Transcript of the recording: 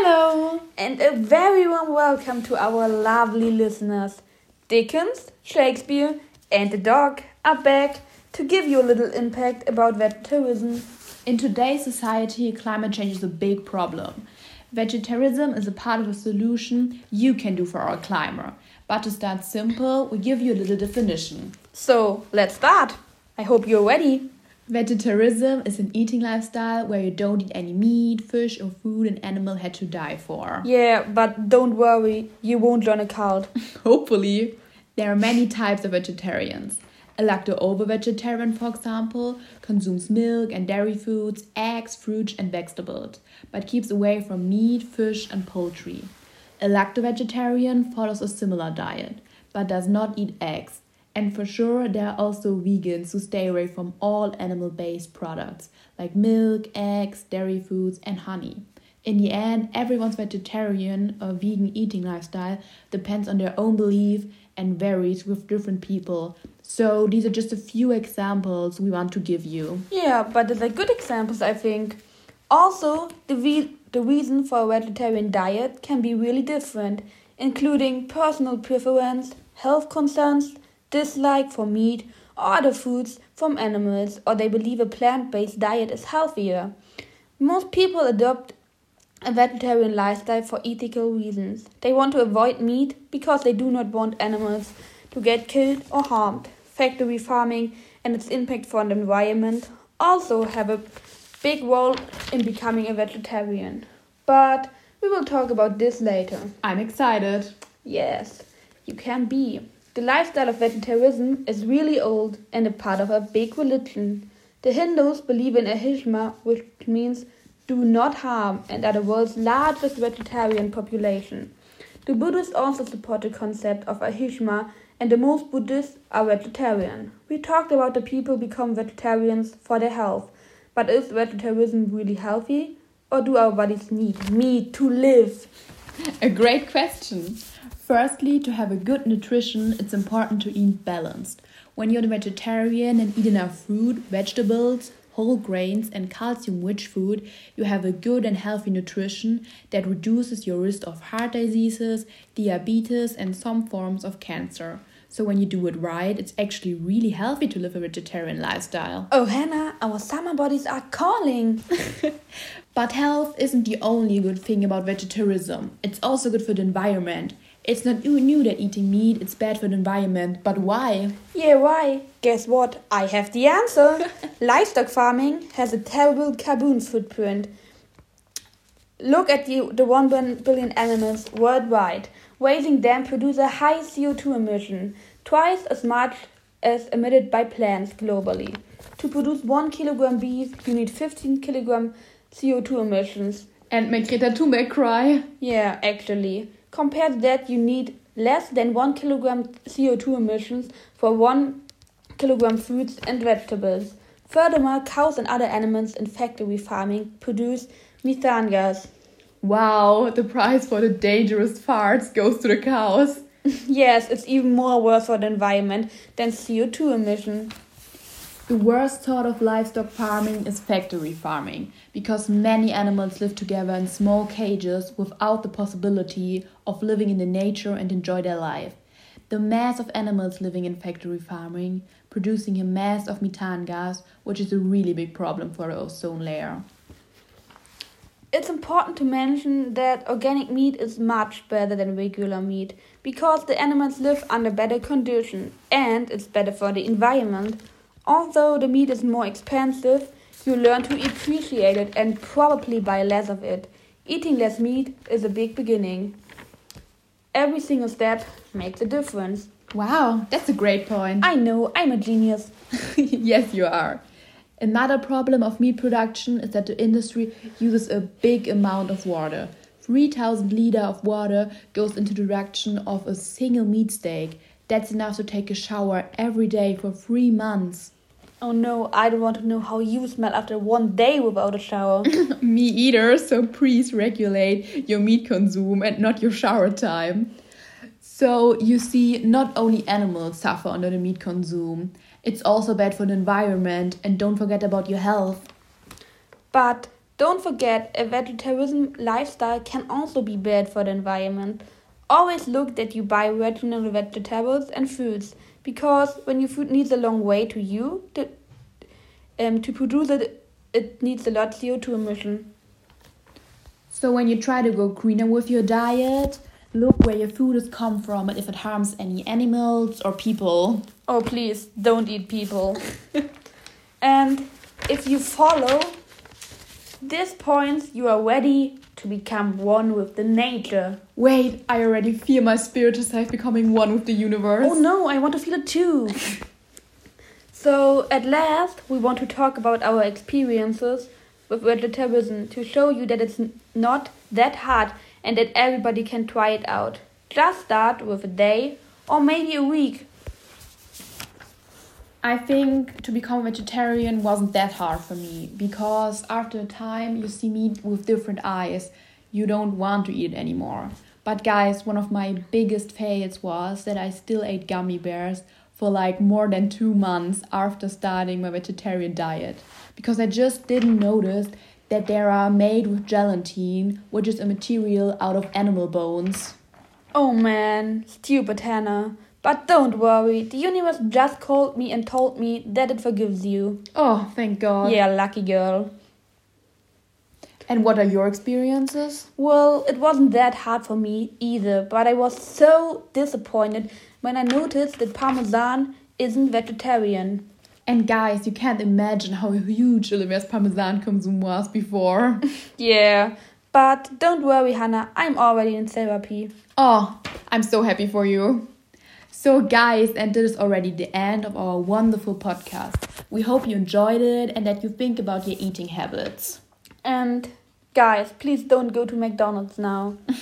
Hello! And a very warm welcome to our lovely listeners. Dickens, Shakespeare, and the dog are back to give you a little impact about vegetarianism. In today's society, climate change is a big problem. Vegetarianism is a part of a solution you can do for our climate. But to start simple, we give you a little definition. So, let's start. I hope you're ready. Vegetarianism is an eating lifestyle where you don't eat any meat, fish, or food an animal had to die for. Yeah, but don't worry, you won't join a cult. Hopefully. There are many types of vegetarians. A lacto-ovo vegetarian, for example, consumes milk and dairy foods, eggs, fruits, and vegetables, but keeps away from meat, fish, and poultry. A lacto-vegetarian follows a similar diet, but does not eat eggs. And for sure, there are also vegans who stay away from all animal based products like milk, eggs, dairy foods, and honey. In the end, everyone's vegetarian or vegan eating lifestyle depends on their own belief and varies with different people. So, these are just a few examples we want to give you. Yeah, but they're good examples, I think. Also, the, ve- the reason for a vegetarian diet can be really different, including personal preference, health concerns, dislike for meat or other foods from animals, or they believe a plant based diet is healthier. Most people adopt a vegetarian lifestyle for ethical reasons. They want to avoid meat because they do not want animals to get killed or harmed. Factory farming and its impact for the environment also have a big role in becoming a vegetarian. But we will talk about this later. I'm excited. Yes, you can be. The lifestyle of vegetarianism is really old and a part of a big religion. The Hindus believe in ahimsa, which means do not harm, and are the world's largest vegetarian population. The Buddhists also support the concept of ahimsa, and the most Buddhists are vegetarian. We talked about the people become vegetarians for their health, but is vegetarianism really healthy? Or do our bodies need meat to live? A great question. Firstly, to have a good nutrition, it's important to eat balanced. When you're a vegetarian and eat enough fruit, vegetables, whole grains, and calcium rich food, you have a good and healthy nutrition that reduces your risk of heart diseases, diabetes, and some forms of cancer. So, when you do it right, it's actually really healthy to live a vegetarian lifestyle. Oh, Hannah, our summer bodies are calling. but health isn't the only good thing about vegetarianism, it's also good for the environment. It's not new that eating meat is bad for the environment, but why? Yeah, why? Guess what? I have the answer. Livestock farming has a terrible carbon footprint. Look at the, the 1 billion animals worldwide. Raising them produces a high CO2 emission, twice as much as emitted by plants globally. To produce 1 kilogram beef, you need 15 kilogram CO2 emissions. And make Greta Thunberg cry? Yeah, actually. Compared to that, you need less than 1 kilogram CO2 emissions for 1 kilogram fruits and vegetables. Furthermore, cows and other animals in factory farming produce methane gas. Wow, the price for the dangerous farts goes to the cows. yes, it's even more worse for the environment than CO2 emission. The worst sort of livestock farming is factory farming because many animals live together in small cages without the possibility of living in the nature and enjoy their life. The mass of animals living in factory farming producing a mass of methane gas, which is a really big problem for the ozone layer. It's important to mention that organic meat is much better than regular meat because the animals live under better conditions and it's better for the environment. Although the meat is more expensive, you learn to appreciate it and probably buy less of it. Eating less meat is a big beginning. Every single step makes a difference. Wow, that's a great point. I know, I'm a genius. yes, you are. Another problem of meat production is that the industry uses a big amount of water. 3000 liter of water goes into the production of a single meat steak. That's enough to take a shower every day for 3 months. Oh no, I don't want to know how you smell after one day without a shower. Me either, so please regulate your meat consume and not your shower time. So, you see, not only animals suffer under the meat consume, it's also bad for the environment, and don't forget about your health. But Don't forget, a vegetarian lifestyle can also be bad for the environment. Always look that you buy regional vegetables and fruits because when your food needs a long way to you, to, um, to produce it, it needs a lot CO2 emission. So when you try to go greener with your diet, look where your food has come from and if it harms any animals or people. Oh, please, don't eat people. and if you follow these points, you are ready to become one with the nature. Wait, I already feel my spiritual self becoming one with the universe. Oh no, I want to feel it too. so, at last, we want to talk about our experiences with vegetarianism to show you that it's not that hard and that everybody can try it out. Just start with a day or maybe a week. I think to become a vegetarian wasn't that hard for me because after a time you see meat with different eyes. You don't want to eat it anymore. But guys, one of my biggest fails was that I still ate gummy bears for like more than two months after starting my vegetarian diet because I just didn't notice that they are made with gelatin, which is a material out of animal bones. Oh man, stupid Hannah. But don't worry, the universe just called me and told me that it forgives you. Oh, thank God. Yeah, lucky girl. And what are your experiences? Well, it wasn't that hard for me either, but I was so disappointed when I noticed that Parmesan isn't vegetarian. And guys, you can't imagine how huge Olivia's Parmesan consume was before. yeah, but don't worry, Hannah, I'm already in therapy. Oh, I'm so happy for you. So, guys, and this is already the end of our wonderful podcast. We hope you enjoyed it and that you think about your eating habits. And guys, please don't go to McDonald's now.